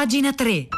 Pagina 3.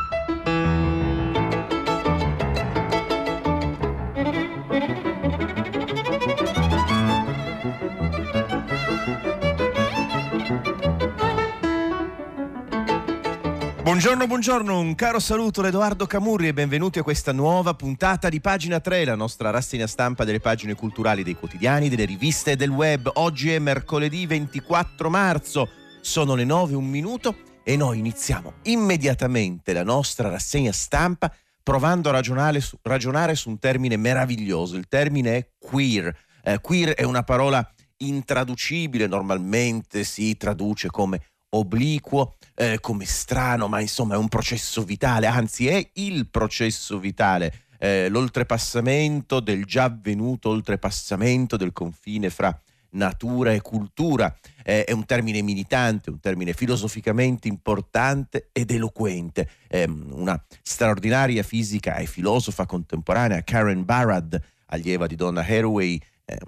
Buongiorno, buongiorno, un caro saluto da Edoardo Camurri e benvenuti a questa nuova puntata di Pagina 3, la nostra rassegna stampa delle pagine culturali dei quotidiani, delle riviste e del web. Oggi è mercoledì 24 marzo, sono le 9 un minuto e noi iniziamo immediatamente la nostra rassegna stampa provando a ragionare su, ragionare su un termine meraviglioso. Il termine è queer. Eh, queer è una parola intraducibile, normalmente si traduce come obliquo, eh, come strano, ma insomma è un processo vitale, anzi è il processo vitale, eh, l'oltrepassamento del già avvenuto oltrepassamento del confine fra natura e cultura. Eh, è un termine militante, un termine filosoficamente importante ed eloquente. Eh, una straordinaria fisica e filosofa contemporanea, Karen Barad, allieva di Donna Haraway, eh,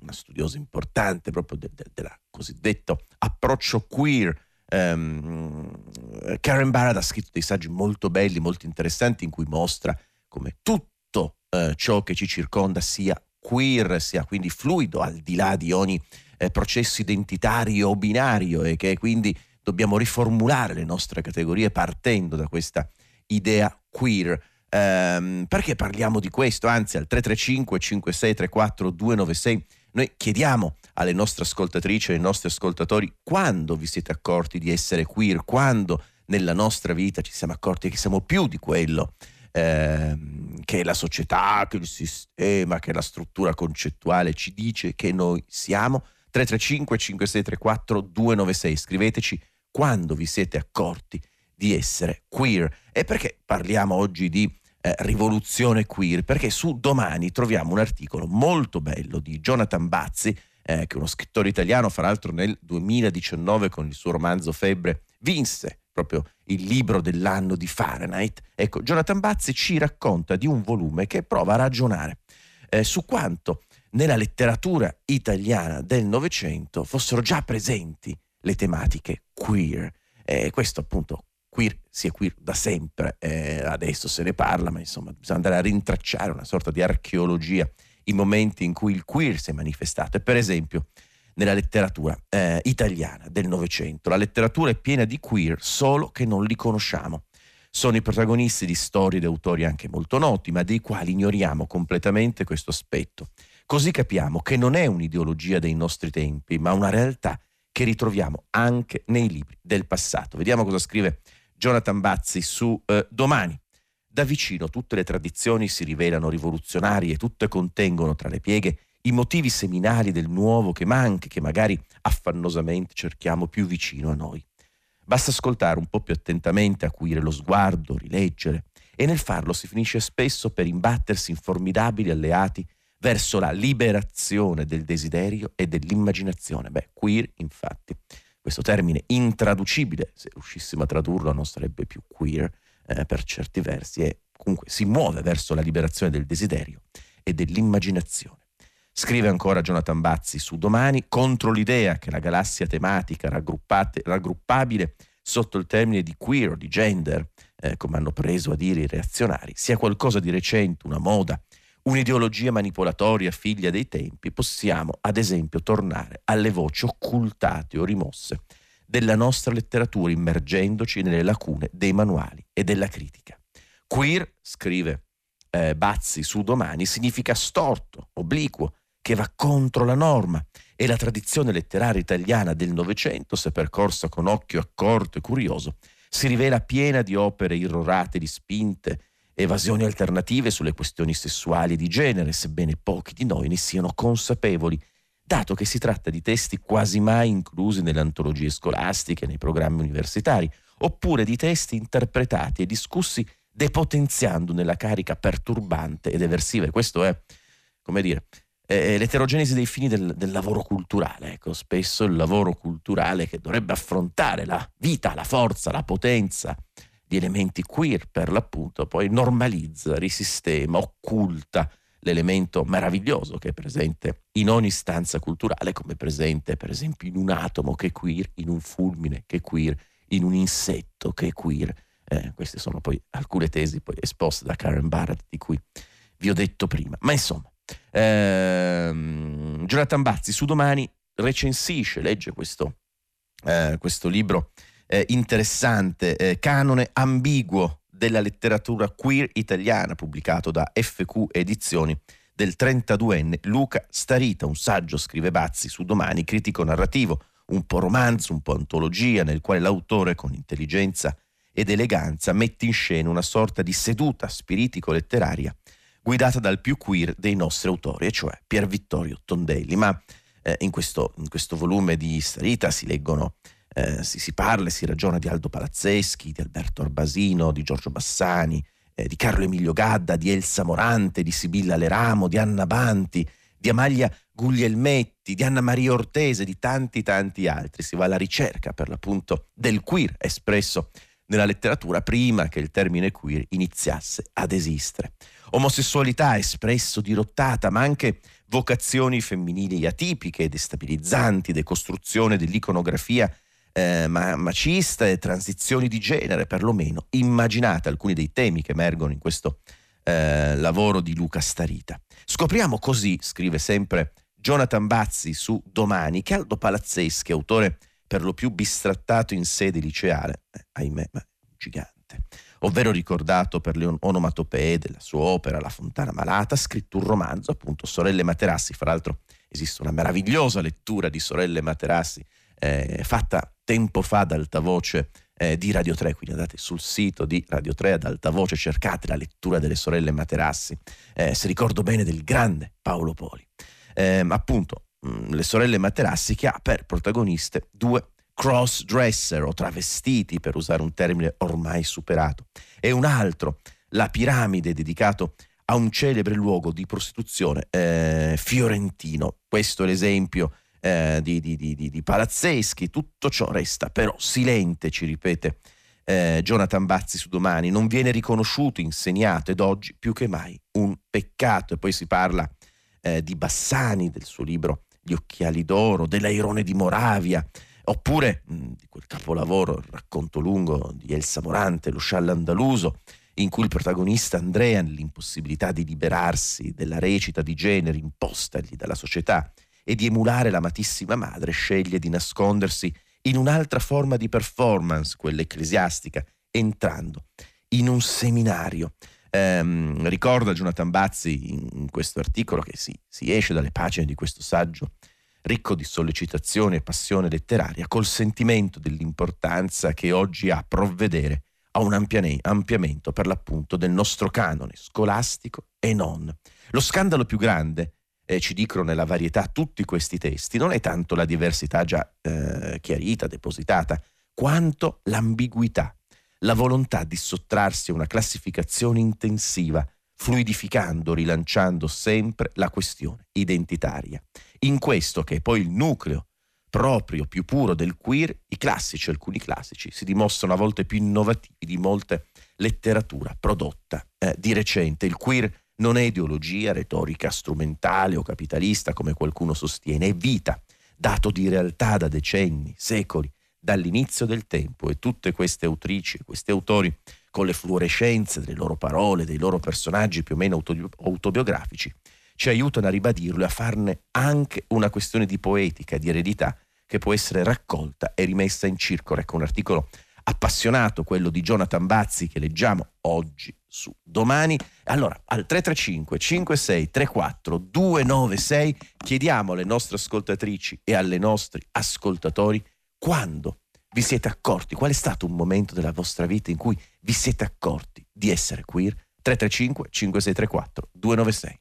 una studiosa importante proprio del de, de cosiddetto approccio queer. Um, Karen Barad ha scritto dei saggi molto belli, molto interessanti, in cui mostra come tutto uh, ciò che ci circonda sia queer, sia quindi fluido, al di là di ogni eh, processo identitario o binario e che quindi dobbiamo riformulare le nostre categorie partendo da questa idea queer. Um, perché parliamo di questo? Anzi, al 335 5634 296 noi chiediamo alle nostre ascoltatrici e ai nostri ascoltatori quando vi siete accorti di essere queer, quando nella nostra vita ci siamo accorti che siamo più di quello eh, che la società, che il sistema, che la struttura concettuale ci dice che noi siamo. 335 5634 296 scriveteci quando vi siete accorti di essere queer e perché parliamo oggi di eh, rivoluzione queer perché su domani troviamo un articolo molto bello di Jonathan Bazzi, eh, che è uno scrittore italiano, fra l'altro nel 2019 con il suo romanzo Febbre vinse proprio il libro dell'anno di Fahrenheit. Ecco, Jonathan Bazzi ci racconta di un volume che prova a ragionare eh, su quanto nella letteratura italiana del Novecento fossero già presenti le tematiche queer. E questo appunto queer si è queer da sempre, eh, adesso se ne parla, ma insomma bisogna andare a rintracciare una sorta di archeologia i momenti in cui il queer si è manifestato. E per esempio nella letteratura eh, italiana del Novecento, la letteratura è piena di queer, solo che non li conosciamo. Sono i protagonisti di storie di autori anche molto noti, ma dei quali ignoriamo completamente questo aspetto. Così capiamo che non è un'ideologia dei nostri tempi, ma una realtà che ritroviamo anche nei libri del passato. Vediamo cosa scrive Jonathan Bazzi su eh, Domani. Da vicino tutte le tradizioni si rivelano rivoluzionarie, tutte contengono tra le pieghe i motivi seminali del nuovo che manca, che magari affannosamente cerchiamo più vicino a noi. Basta ascoltare un po' più attentamente, acuire lo sguardo, rileggere, e nel farlo si finisce spesso per imbattersi in formidabili alleati verso la liberazione del desiderio e dell'immaginazione. Beh, queer, infatti, questo termine intraducibile, se riuscissimo a tradurlo non sarebbe più queer eh, per certi versi, e comunque si muove verso la liberazione del desiderio e dell'immaginazione. Scrive ancora Jonathan Bazzi su Domani contro l'idea che la galassia tematica raggruppabile sotto il termine di queer o di gender, eh, come hanno preso a dire i reazionari, sia qualcosa di recente, una moda, un'ideologia manipolatoria figlia dei tempi, possiamo ad esempio tornare alle voci occultate o rimosse della nostra letteratura immergendoci nelle lacune dei manuali e della critica. Queer, scrive eh, Bazzi su Domani, significa storto, obliquo, che va contro la norma e la tradizione letteraria italiana del Novecento, se percorsa con occhio accorto e curioso, si rivela piena di opere irrorate di spinte, evasioni alternative sulle questioni sessuali e di genere, sebbene pochi di noi ne siano consapevoli, dato che si tratta di testi quasi mai inclusi nelle antologie scolastiche, nei programmi universitari, oppure di testi interpretati e discussi depotenziando nella carica perturbante ed eversiva. E questo è, come dire, eh, l'eterogenesi dei fini del, del, lavoro culturale. Ecco, spesso il lavoro culturale che dovrebbe affrontare la vita, la forza, la potenza di elementi queer per l'appunto, poi normalizza, risistema, occulta l'elemento meraviglioso che è presente in ogni stanza culturale, come presente per esempio in un atomo che è queer, in un fulmine che è queer, in un insetto che è queer, Eh, queste sono poi alcune tesi poi esposte da Karen Barrett di cui vi ho detto prima. Ma insomma, ehm, Jonathan Bazzi su domani recensisce, legge questo, eh, questo libro eh, interessante, eh, Canone ambiguo della letteratura queer italiana, pubblicato da FQ Edizioni del 32enne Luca Starita, un saggio, scrive Bazzi, su domani, critico narrativo, un po' romanzo, un po' antologia, nel quale l'autore, con intelligenza ed eleganza, mette in scena una sorta di seduta spiritico-letteraria guidata dal più queer dei nostri autori, e cioè Pier Vittorio Tondelli. Ma eh, in, questo, in, questo, volume di Starita si leggono, eh, si, si parla e si ragiona di Aldo Palazzeschi, di Alberto Arbasino, di Giorgio Bassani, eh, di Carlo Emilio Gadda, di Elsa Morante, di Sibilla Leramo, di Anna Banti, di Amalia Guglielmetti, di Anna Maria Ortese, di tanti tanti altri. Si va alla ricerca per l'appunto del queer espresso nella letteratura prima che il termine queer iniziasse ad esistere. Omosessualità espresso dirottata, ma anche vocazioni femminili atipiche, destabilizzanti, decostruzione dell'iconografia eh, macista e transizioni di genere, perlomeno immaginate alcuni dei temi che emergono in questo eh, lavoro di Luca Starita. Scopriamo così, scrive sempre Jonathan Bazzi su Domani, che Aldo Palazzeschi, autore per lo più bistrattato in sede liceale, eh, ahimè, ma gigante, ovvero ricordato per le onomatopee della sua opera La Fontana Malata, ha scritto un romanzo, appunto Sorelle Materassi, fra l'altro esiste una meravigliosa lettura di Sorelle Materassi eh, fatta tempo fa ad alta voce eh, di Radio 3, quindi andate sul sito di Radio 3 ad alta voce, cercate la lettura delle sorelle Materassi, eh, se ricordo bene del grande Paolo Poli. Eh, appunto, le sorelle Materassi che ha per protagoniste due cross-dresser o travestiti, per usare un termine ormai superato, e un altro, la piramide dedicato a un celebre luogo di prostituzione eh, fiorentino. Questo è l'esempio eh, di, di, di, di, Palazzeschi, tutto ciò resta però silente, ci ripete eh, Jonathan Bazzi su domani, non viene riconosciuto, insegnato ed oggi più che mai un peccato. E poi si parla eh, di Bassani, del suo libro Gli occhiali d'oro, dell'Airone di Moravia, oppure mh, di quel capolavoro, il racconto lungo di Elsa Morante, Lo sciallo andaluso, in cui il protagonista Andrea, nell'impossibilità di liberarsi della recita di genere impostagli dalla società, e di emulare l'amatissima madre, sceglie di nascondersi in un'altra forma di performance, quella ecclesiastica, entrando in un seminario. Ehm, ricorda Jonathan Bazzi in, questo articolo che si, si esce dalle pagine di questo saggio ricco di sollecitazione e passione letteraria, col sentimento dell'importanza che oggi ha provvedere a un ampliamento per l'appunto del nostro canone scolastico e non. Lo scandalo più grande eh, ci dicono nella varietà tutti questi testi, non è tanto la diversità già eh, chiarita, depositata, quanto l'ambiguità, la volontà di sottrarsi a una classificazione intensiva, fluidificando, rilanciando sempre la questione identitaria. In questo, che è poi il nucleo proprio più puro del queer, i classici, alcuni classici, si dimostrano a volte più innovativi di molte letteratura prodotta eh, di recente. Il queer non è ideologia, retorica strumentale o capitalista come qualcuno sostiene, è vita, dato di realtà da decenni, secoli, dall'inizio del tempo e tutte queste autrici e questi autori con le fluorescenze delle loro parole, dei loro personaggi più o meno autobiografici, ci aiutano a ribadirlo e a farne anche una questione di poetica, di eredità che può essere raccolta e rimessa in circolo. Ecco un articolo appassionato, quello di Jonathan Bazzi che leggiamo oggi su domani. Allora, al 335 56 34 296 chiediamo alle nostre ascoltatrici e alle nostri ascoltatori quando vi siete accorti, qual è stato un momento della vostra vita in cui vi siete accorti di essere queer? 335 5634 296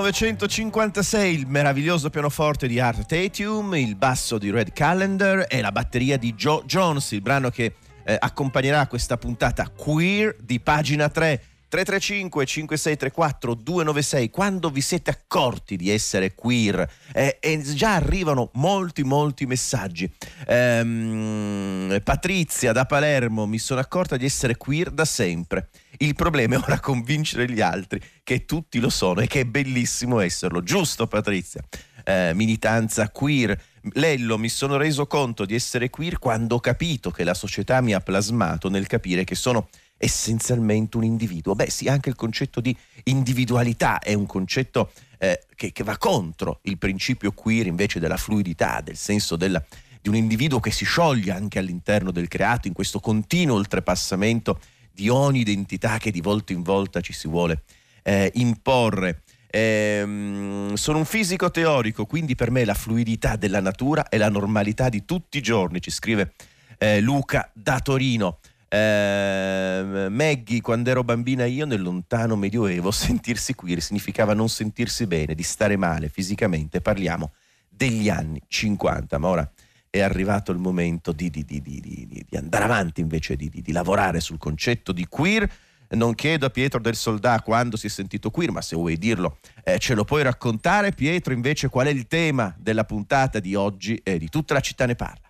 1956 il meraviglioso pianoforte di Art Tatum, il basso di Red Calendar e la batteria di Joe Jones, il brano che eh, accompagnerà questa puntata queer di pagina 3. 335 5634 296 quando vi siete accorti di essere queer? Eh, e già arrivano molti molti messaggi. Ehm, Patrizia da Palermo mi sono accorta di essere queer da sempre. Il problema è ora convincere gli altri che tutti lo sono e che è bellissimo esserlo. Giusto Patrizia? Eh, militanza queer. Lello, mi sono reso conto di essere queer quando ho capito che la società mi ha plasmato nel capire che sono essenzialmente un individuo. Beh sì, anche il concetto di individualità è un concetto eh, che, che, va contro il principio queer invece della fluidità, del senso della, di un individuo che si scioglie anche all'interno del creato in questo continuo oltrepassamento di ogni identità che di volta in volta ci si vuole eh, imporre. Ehm, sono un fisico teorico, quindi per me la fluidità della natura è la normalità di tutti i giorni, ci scrive eh, Luca da Torino. Eh, Maggie, quando ero bambina io nel lontano medioevo, sentirsi queer significava non sentirsi bene, di stare male fisicamente. Parliamo degli anni 50, ma ora è arrivato il momento di, di, di, di andare avanti invece di, lavorare sul concetto di queer. Non chiedo a Pietro del Soldà quando si è sentito queer, ma se vuoi dirlo eh, ce lo puoi raccontare. Pietro, invece, qual è il tema della puntata di oggi e di tutta la città ne parla?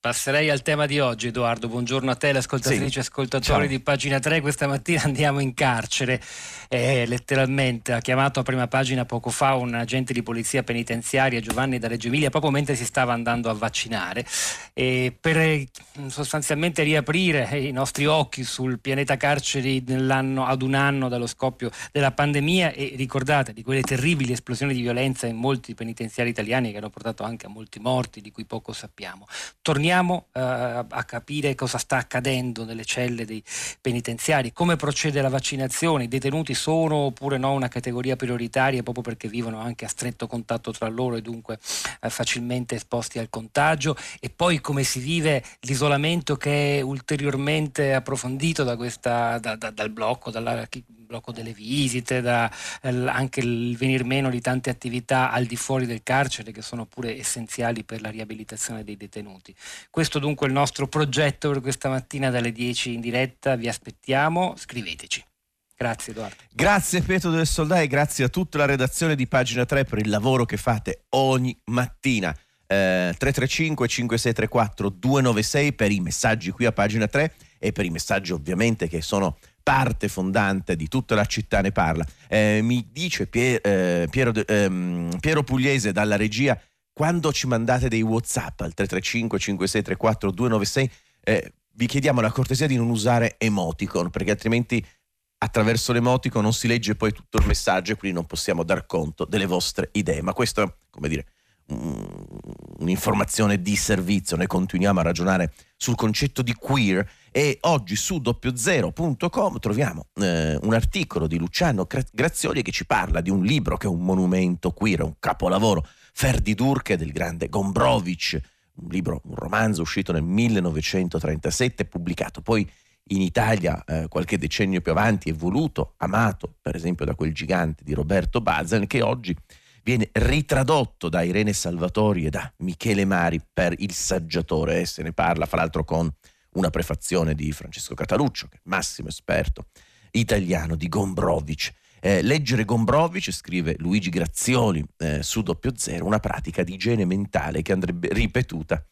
Passerei al tema di oggi, Edoardo. Buongiorno a te, le ascoltatrici sì. e ascoltatori Ciao. di pagina 3. Questa mattina andiamo in carcere. Eh, letteralmente ha chiamato a prima pagina poco fa un agente di polizia penitenziaria, Giovanni da Reggio Emilia, proprio mentre si stava andando a vaccinare. E per eh, sostanzialmente riaprire i nostri occhi sul pianeta carceri ad un anno dallo scoppio della pandemia e ricordate di quelle terribili esplosioni di violenza in molti penitenziari italiani che hanno portato anche a molti morti, di cui poco sappiamo. Torniamo torniamo eh, a capire cosa sta accadendo nelle celle dei penitenziari, come procede la vaccinazione, i detenuti sono oppure no una categoria prioritaria proprio perché vivono anche a stretto contatto tra loro e dunque eh, facilmente esposti al contagio? E poi come si vive l'isolamento che è ulteriormente approfondito da questa, da, da, dal blocco, dalla blocco delle visite, da, anche il venir meno di tante attività al di fuori del carcere che sono pure essenziali per la riabilitazione dei detenuti. Questo dunque è il nostro progetto per questa mattina dalle 10 in diretta, vi aspettiamo, scriveteci. Grazie Edoardo. Grazie Pietro del Soldai, grazie a tutta la redazione di Pagina 3 per il lavoro che fate ogni mattina. Eh, 335 5634 296 per i messaggi qui a Pagina 3 e per i messaggi ovviamente che sono parte fondante di tutta la città ne parla. Eh, mi dice Pier, eh, Piero, ehm, Piero, Pugliese dalla regia, quando ci mandate dei WhatsApp al 335 5634 296, eh, vi chiediamo la cortesia di non usare emoticon, perché altrimenti attraverso l'emoticon non si legge poi tutto il messaggio e quindi non possiamo dar conto delle vostre idee. Ma questo, come dire, un'informazione di servizio, ne continuiamo a ragionare sul concetto di queer e oggi su doppiozero.com troviamo eh, un articolo di Luciano Grazioli che ci parla di un libro che è un monumento queer, un capolavoro, Ferdi Durche del grande Gombrowicz, un libro, un romanzo uscito nel 1937 pubblicato poi in Italia eh, qualche decennio più avanti e voluto, amato per esempio da quel gigante di Roberto Bazan che oggi viene ritradotto da Irene Salvatori e da Michele Mari per Il Saggiatore, se ne parla fra l'altro con una prefazione di Francesco Cataluccio, che è massimo esperto italiano di Gombrowicz. Eh, leggere Gombrowicz, scrive Luigi Grazioli eh, su doppio zero, una pratica di igiene mentale che andrebbe ripetuta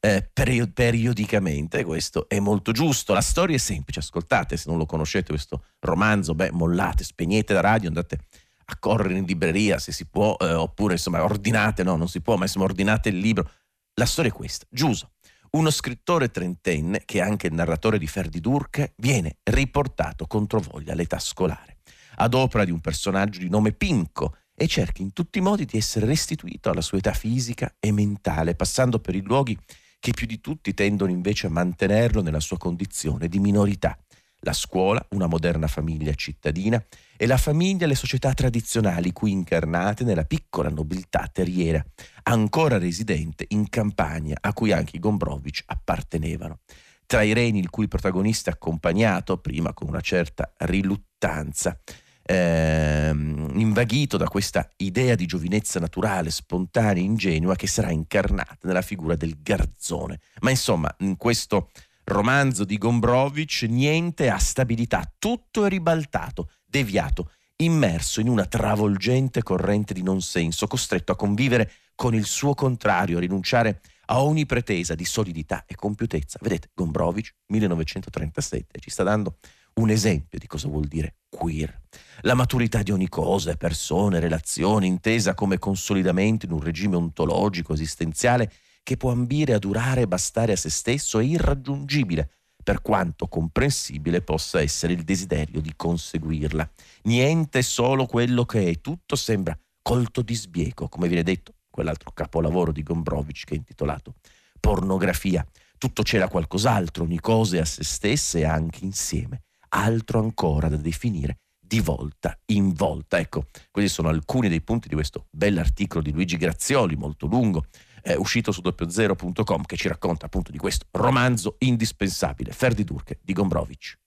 eh, peri- periodicamente. Questo è molto giusto. La storia è semplice, ascoltate, se non lo conoscete questo romanzo, beh, mollate, spegnete la radio, andate a correre in libreria se si può, eh, oppure insomma ordinate, no, non si può, ma insomma ordinate il libro. La storia è questa. Giuso, uno scrittore trentenne, che è anche il narratore di Ferdi Durke, viene riportato contro voglia all'età scolare, ad opera di un personaggio di nome Pinco, e cerca in tutti i modi di essere restituito alla sua età fisica e mentale, passando per i luoghi che più di tutti tendono invece a mantenerlo nella sua condizione di minorità, la scuola, una moderna famiglia cittadina e la famiglia e le società tradizionali qui incarnate nella piccola nobiltà terriera, ancora residente in campagna a cui anche i Gombrowicz appartenevano. Tra i reni il cui protagonista accompagnato, prima con una certa riluttanza, ehm, invaghito da questa idea di giovinezza naturale, spontanea, ingenua che sarà incarnata nella figura del garzone. Ma insomma, in questo romanzo di Gombrowicz niente ha stabilità, tutto è ribaltato, deviato, immerso in una travolgente corrente di non senso, costretto a convivere con il suo contrario, a rinunciare a ogni pretesa di solidità e compiutezza. Vedete, Gombrowicz, 1937, ci sta dando un esempio di cosa vuol dire queer. La maturità di ogni cosa, persone, relazioni, intesa come consolidamento in un regime ontologico esistenziale che può ambire a durare e bastare a se stesso è irraggiungibile, per quanto comprensibile possa essere il desiderio di conseguirla. Niente è solo quello che è, tutto sembra colto di sbieco, come viene detto quell'altro capolavoro di Gombrowicz che è intitolato Pornografia. Tutto c'era qualcos'altro, ogni cosa è a se stessa e anche insieme altro ancora da definire di volta in volta. Ecco, questi sono alcuni dei punti di questo bell'articolo di Luigi Grazioli, molto lungo, eh, uscito su doppiozero.com, che ci racconta appunto di questo romanzo indispensabile, Ferdi Durche di Gombrowicz.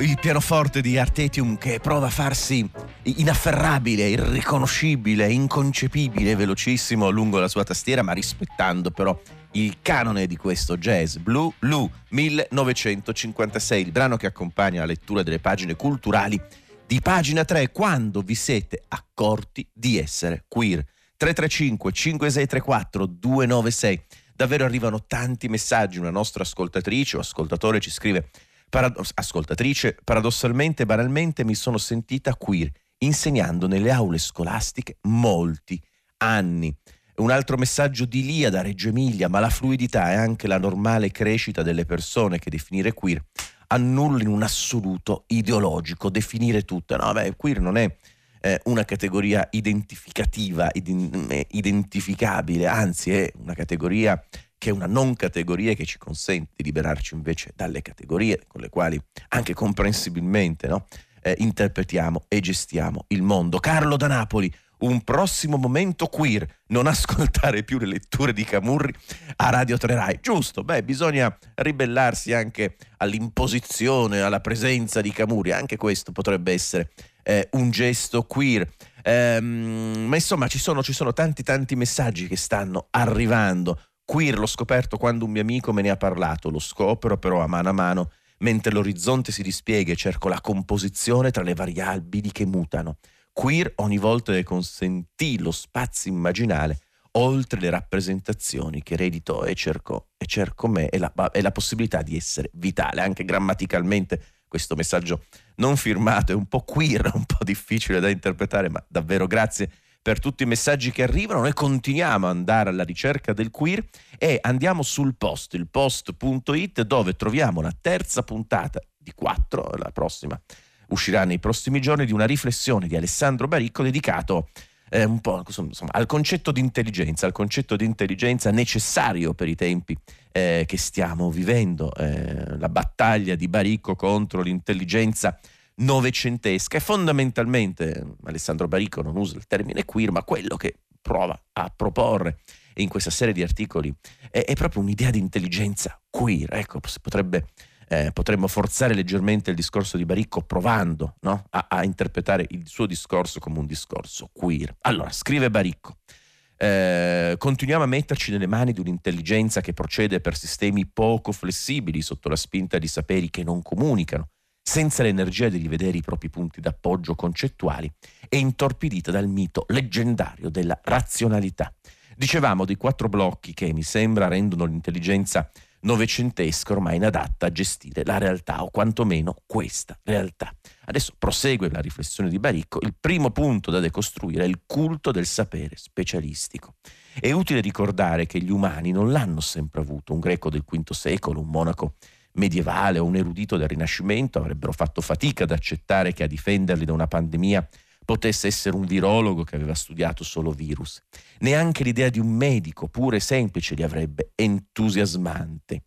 Il pianoforte di Artetium che prova a farsi inafferrabile, irriconoscibile, inconcepibile, velocissimo lungo la sua tastiera, ma rispettando però il canone di questo jazz, Blue Lou 1956, il brano che accompagna la lettura delle pagine culturali di pagina 3, quando vi siete accorti di essere queer. 335 5634 296. Davvero arrivano tanti messaggi, una nostra ascoltatrice o ascoltatore ci scrive Parad- ascoltatrice, paradossalmente e banalmente mi sono sentita queer, insegnando nelle aule scolastiche molti anni. Un altro messaggio di Lia da Reggio Emilia, ma la fluidità è anche la normale crescita delle persone che definire queer annulla in un assoluto ideologico, definire tutto. No, beh, queer non è eh, una categoria identificativa, ident- identificabile, anzi è una categoria che è una non categoria che ci consente di liberarci invece dalle categorie con le quali anche comprensibilmente no, eh, interpretiamo e gestiamo il mondo. Carlo da Napoli, un prossimo momento queer, non ascoltare più le letture di Camurri a Radio 3 Rai. Giusto, beh, bisogna ribellarsi anche all'imposizione, alla presenza di Camurri, anche questo potrebbe essere eh, un gesto queer. Ehm, ma insomma ci sono, ci sono tanti tanti messaggi che stanno arrivando Queer l'ho scoperto quando un mio amico me ne ha parlato, lo scopro però a mano a mano, mentre l'orizzonte si dispiega e cerco la composizione tra le variabili che mutano. Queer ogni volta che consentì lo spazio immaginale oltre le rappresentazioni che eredito e cerco, e cerco me e la, e la possibilità di essere vitale, anche grammaticalmente questo messaggio non firmato è un po' queer, un po' difficile da interpretare, ma davvero grazie per tutti i messaggi che arrivano. Noi continuiamo ad andare alla ricerca del queer e andiamo sul post, il post.it, dove troviamo la terza puntata di quattro, la prossima uscirà nei prossimi giorni, di una riflessione di Alessandro Baricco dedicato eh, un po' insomma, al concetto di intelligenza, al concetto di intelligenza necessario per i tempi eh, che stiamo vivendo, eh, la battaglia di Baricco contro l'intelligenza novecentesca e fondamentalmente Alessandro Baricco non usa il termine queer, ma quello che prova a proporre in questa serie di articoli è, è proprio un'idea di intelligenza queer. Ecco, potrebbe, eh, potremmo forzare leggermente il discorso di Baricco provando no? a, a interpretare il suo discorso come un discorso queer. Allora, scrive Baricco. Eh, continuiamo a metterci nelle mani di un'intelligenza che procede per sistemi poco flessibili sotto la spinta di saperi che non comunicano, senza l'energia di rivedere i propri punti d'appoggio concettuali e intorpidita dal mito leggendario della razionalità. Dicevamo dei quattro blocchi che mi sembra rendono l'intelligenza novecentesca ormai inadatta a gestire la realtà o quantomeno questa realtà. Adesso prosegue la riflessione di Baricco. Il primo punto da decostruire è il culto del sapere specialistico. È utile ricordare che gli umani non l'hanno sempre avuto. Un greco del V secolo, un monaco medievale o un erudito del Rinascimento avrebbero fatto fatica ad accettare che a difenderli da una pandemia potesse essere un virologo che aveva studiato solo virus. Neanche l'idea di un medico pure semplice li avrebbe entusiasmati.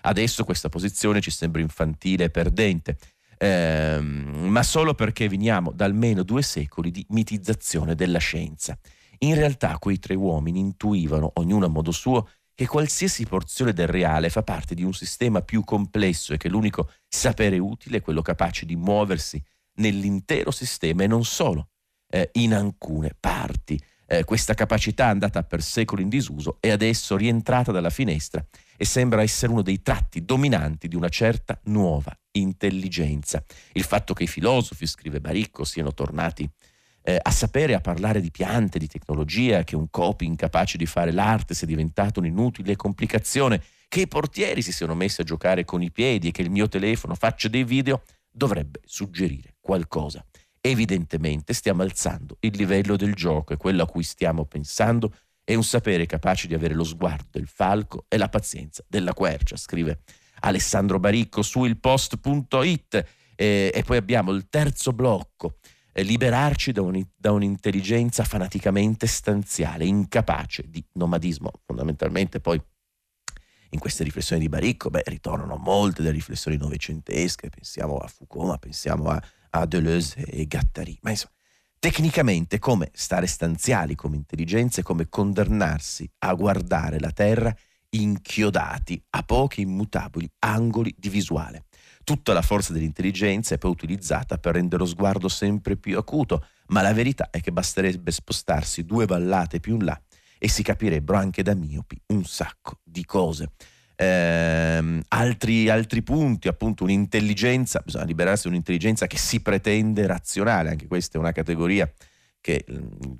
Adesso questa posizione ci sembra infantile e perdente, ehm, ma solo perché veniamo da almeno due secoli di mitizzazione della scienza. In realtà quei tre uomini intuivano, ognuno a modo suo, che qualsiasi porzione del reale fa parte di un sistema più complesso e che l'unico sapere utile è quello capace di muoversi nell'intero sistema e non solo eh, in alcune parti. Eh, questa capacità andata per secoli in disuso è adesso rientrata dalla finestra e sembra essere uno dei tratti dominanti di una certa nuova intelligenza. Il fatto che i filosofi, scrive Baricco, siano tornati eh, a sapere, a parlare di piante, di tecnologia, che un copi incapace di fare l'arte sia diventato un'inutile complicazione, che i portieri si siano messi a giocare con i piedi e che il mio telefono faccia dei video, dovrebbe suggerire qualcosa. Evidentemente stiamo alzando il livello del gioco e quello a cui stiamo pensando è un sapere capace di avere lo sguardo del falco e la pazienza della quercia, scrive Alessandro Baricco su ilpost.it. Eh, e poi abbiamo il terzo blocco, liberarci da, un, da, un'intelligenza fanaticamente stanziale, incapace di nomadismo, fondamentalmente poi in queste riflessioni di Baricco, beh, ritornano molte delle riflessioni novecentesche, pensiamo a Foucault, ma pensiamo a, a Deleuze e Gattari. Ma insomma, tecnicamente come stare stanziali come intelligenze, come condannarsi a guardare la Terra inchiodati a pochi immutabili angoli di visuale. Tutta la forza dell'intelligenza è poi utilizzata per rendere lo sguardo sempre più acuto, ma la verità è che basterebbe spostarsi due vallate più in là e si capirebbero anche da miopi un sacco di cose. Eh, altri, altri, punti, appunto un'intelligenza, bisogna liberarsi di un'intelligenza che si pretende razionale, anche questa è una categoria che mm,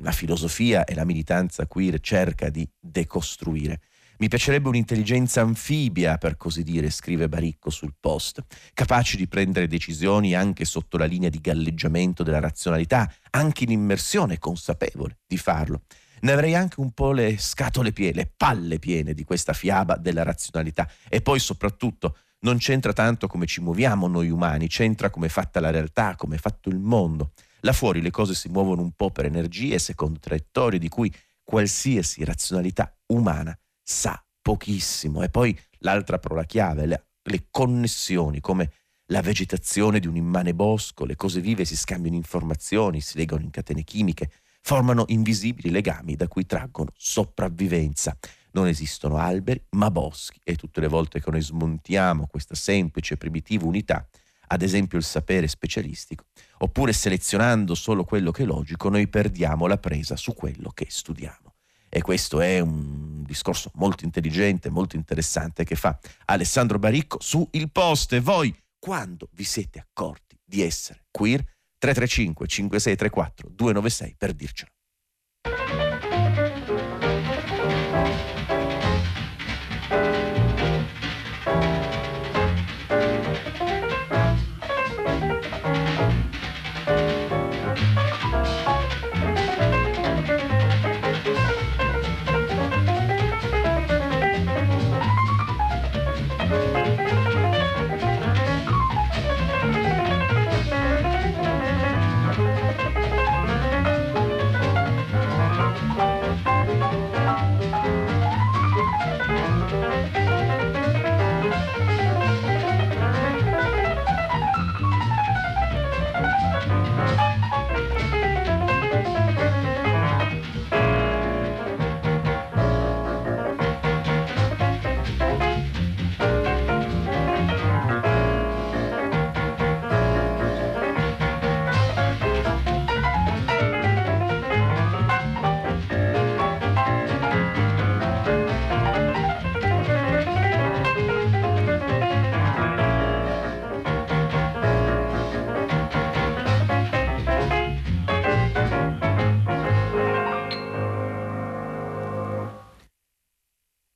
la filosofia e la militanza queer cerca di decostruire. Mi piacerebbe un'intelligenza anfibia, per così dire, scrive Baricco sul post, capace di prendere decisioni anche sotto la linea di galleggiamento della razionalità, anche in immersione, consapevole di farlo ne avrei anche un po' le scatole piene, le palle piene di questa fiaba della razionalità. E poi soprattutto non c'entra tanto come ci muoviamo noi umani, c'entra come è fatta la realtà, come è fatto il mondo. Là fuori le cose si muovono un po' per energie, secondo traiettorie di cui qualsiasi razionalità umana sa pochissimo. E poi l'altra parola chiave, le, le connessioni, come la vegetazione di un immane bosco, le cose vive si scambiano informazioni, si legano in catene chimiche, formano invisibili legami da cui traggono sopravvivenza. Non esistono alberi, ma boschi e tutte le volte che noi smontiamo questa semplice e primitiva unità, ad esempio il sapere specialistico, oppure selezionando solo quello che è logico, noi perdiamo la presa su quello che studiamo. E questo è un discorso molto intelligente, molto interessante che fa Alessandro Baricco su Il Post. E voi, quando vi siete accorti di essere queer, 335 5634 296 per dircelo.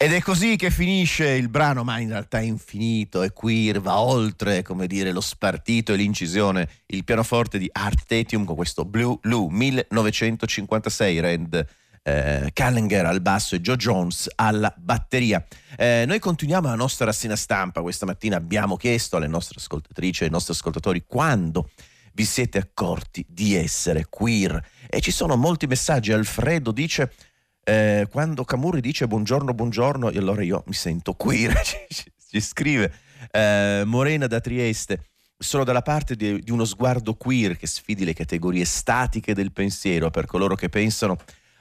Ed è così che finisce il brano, ma in realtà è infinito e queer, va oltre, come dire, lo spartito e l'incisione, il pianoforte di Art Tetium con questo Blue Lou 1956, Rand eh, Callinger al basso e Joe Jones alla batteria. Eh, noi continuiamo la nostra rassegna stampa, questa mattina abbiamo chiesto alle nostre ascoltatrici e ai nostri ascoltatori quando vi siete accorti di essere queer. E ci sono molti messaggi, Alfredo dice eh, quando Camurri dice buongiorno, buongiorno, e allora io mi sento queer, ci, ci scrive eh, Morena da Trieste. Sono dalla parte di, di uno sguardo queer che sfidi le categorie statiche del pensiero per coloro che pensano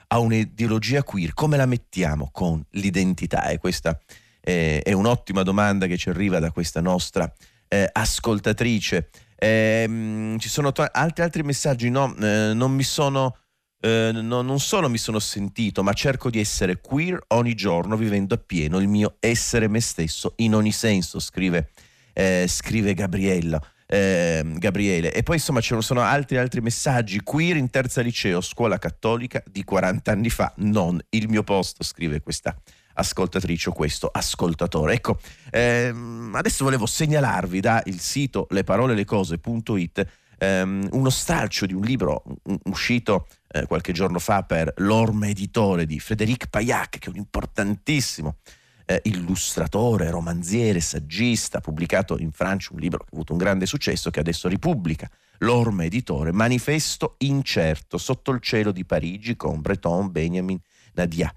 a un'ideologia queer. Come la mettiamo con l'identità? E questa eh, è un'ottima domanda che ci arriva da questa nostra eh, ascoltatrice. Eh, ci sono to- altri, altri messaggi, no, eh, non mi sono eh, no, non solo mi sono sentito, ma cerco di essere queer ogni giorno, vivendo appieno il mio essere me stesso in ogni senso, scrive, eh, scrive Gabriella. Eh, Gabriele. E poi insomma ci sono altri, altri messaggi. Queer in terza liceo, scuola cattolica di 40 anni fa, non il mio posto, scrive questa ascoltatrice o questo ascoltatore. Ecco, ehm, adesso volevo segnalarvi da il sito leparolellecose.it ehm, uno stralcio di un libro uscito eh, qualche giorno fa per l'Orma Editore di Frédéric Paillac, che è un importantissimo eh, illustratore, romanziere, saggista, pubblicato in Francia un libro che ha avuto un grande successo, che adesso ripubblica. l'Orma Editore, Manifesto incerto sotto il cielo di Parigi con Breton Benjamin Nadia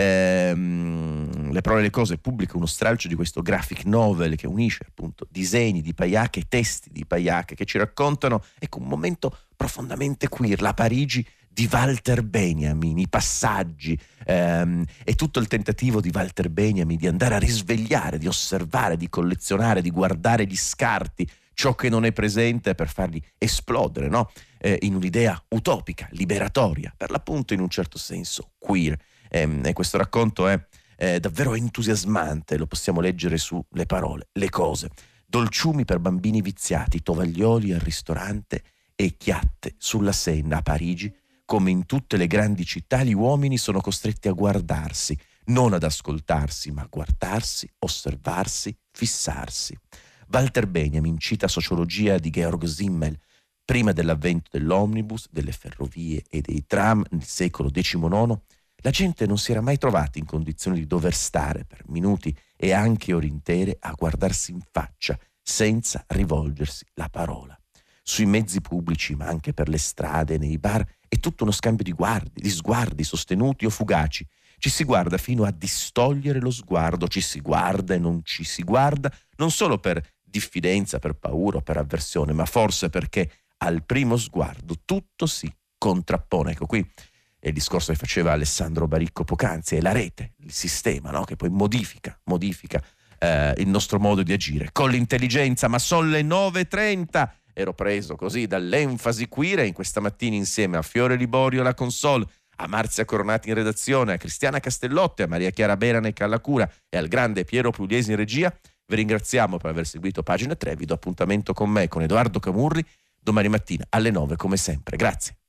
ehm, Le parole e le cose pubblica uno stralcio di questo graphic novel che unisce appunto disegni di Paillac e testi di Paillac che ci raccontano ecco, un momento profondamente queer, la Parigi di Walter Benjamin, i passaggi ehm, e tutto il tentativo di Walter Benjamin di andare a risvegliare, di osservare, di collezionare, di guardare gli scarti, ciò che non è presente per farli esplodere no? eh, in un'idea utopica, liberatoria, per l'appunto in un certo senso queer. Ehm, e questo racconto è, è davvero entusiasmante, lo possiamo leggere sulle parole, le cose. Dolciumi per bambini viziati, tovaglioli al ristorante e chiatte sulla Senna a Parigi, come in tutte le grandi città gli uomini sono costretti a guardarsi, non ad ascoltarsi, ma a guardarsi, osservarsi, fissarsi. Walter Benjamin cita sociologia di Georg Simmel, prima dell'avvento dell'omnibus, delle ferrovie e dei tram nel secolo XIX, la gente non si era mai trovata in condizione di dover stare per minuti e anche ore intere a guardarsi in faccia senza rivolgersi la parola. Sui mezzi pubblici, ma anche per le strade, nei bar, è tutto uno scambio di guardi, di sguardi sostenuti o fugaci. Ci si guarda fino a distogliere lo sguardo, ci si guarda e non ci si guarda, non solo per diffidenza, per paura o per avversione, ma forse perché al primo sguardo tutto si contrappone. Ecco qui è il discorso che faceva Alessandro Baricco poc'anzi, è la rete, il sistema no? che poi modifica, modifica eh, il nostro modo di agire con l'intelligenza, ma sono le 9.30. Ero preso così dall'enfasi queer in questa mattina insieme a Fiore Liborio alla console, a Marzia Coronati in redazione, a Cristiana Castellotte, a Maria Chiara Beranec alla cura e al grande Piero Pugliesi in regia. Vi ringraziamo per aver seguito pagina 3, vi do appuntamento con me, con Edoardo Camurri, domani mattina alle 9 come sempre. Grazie.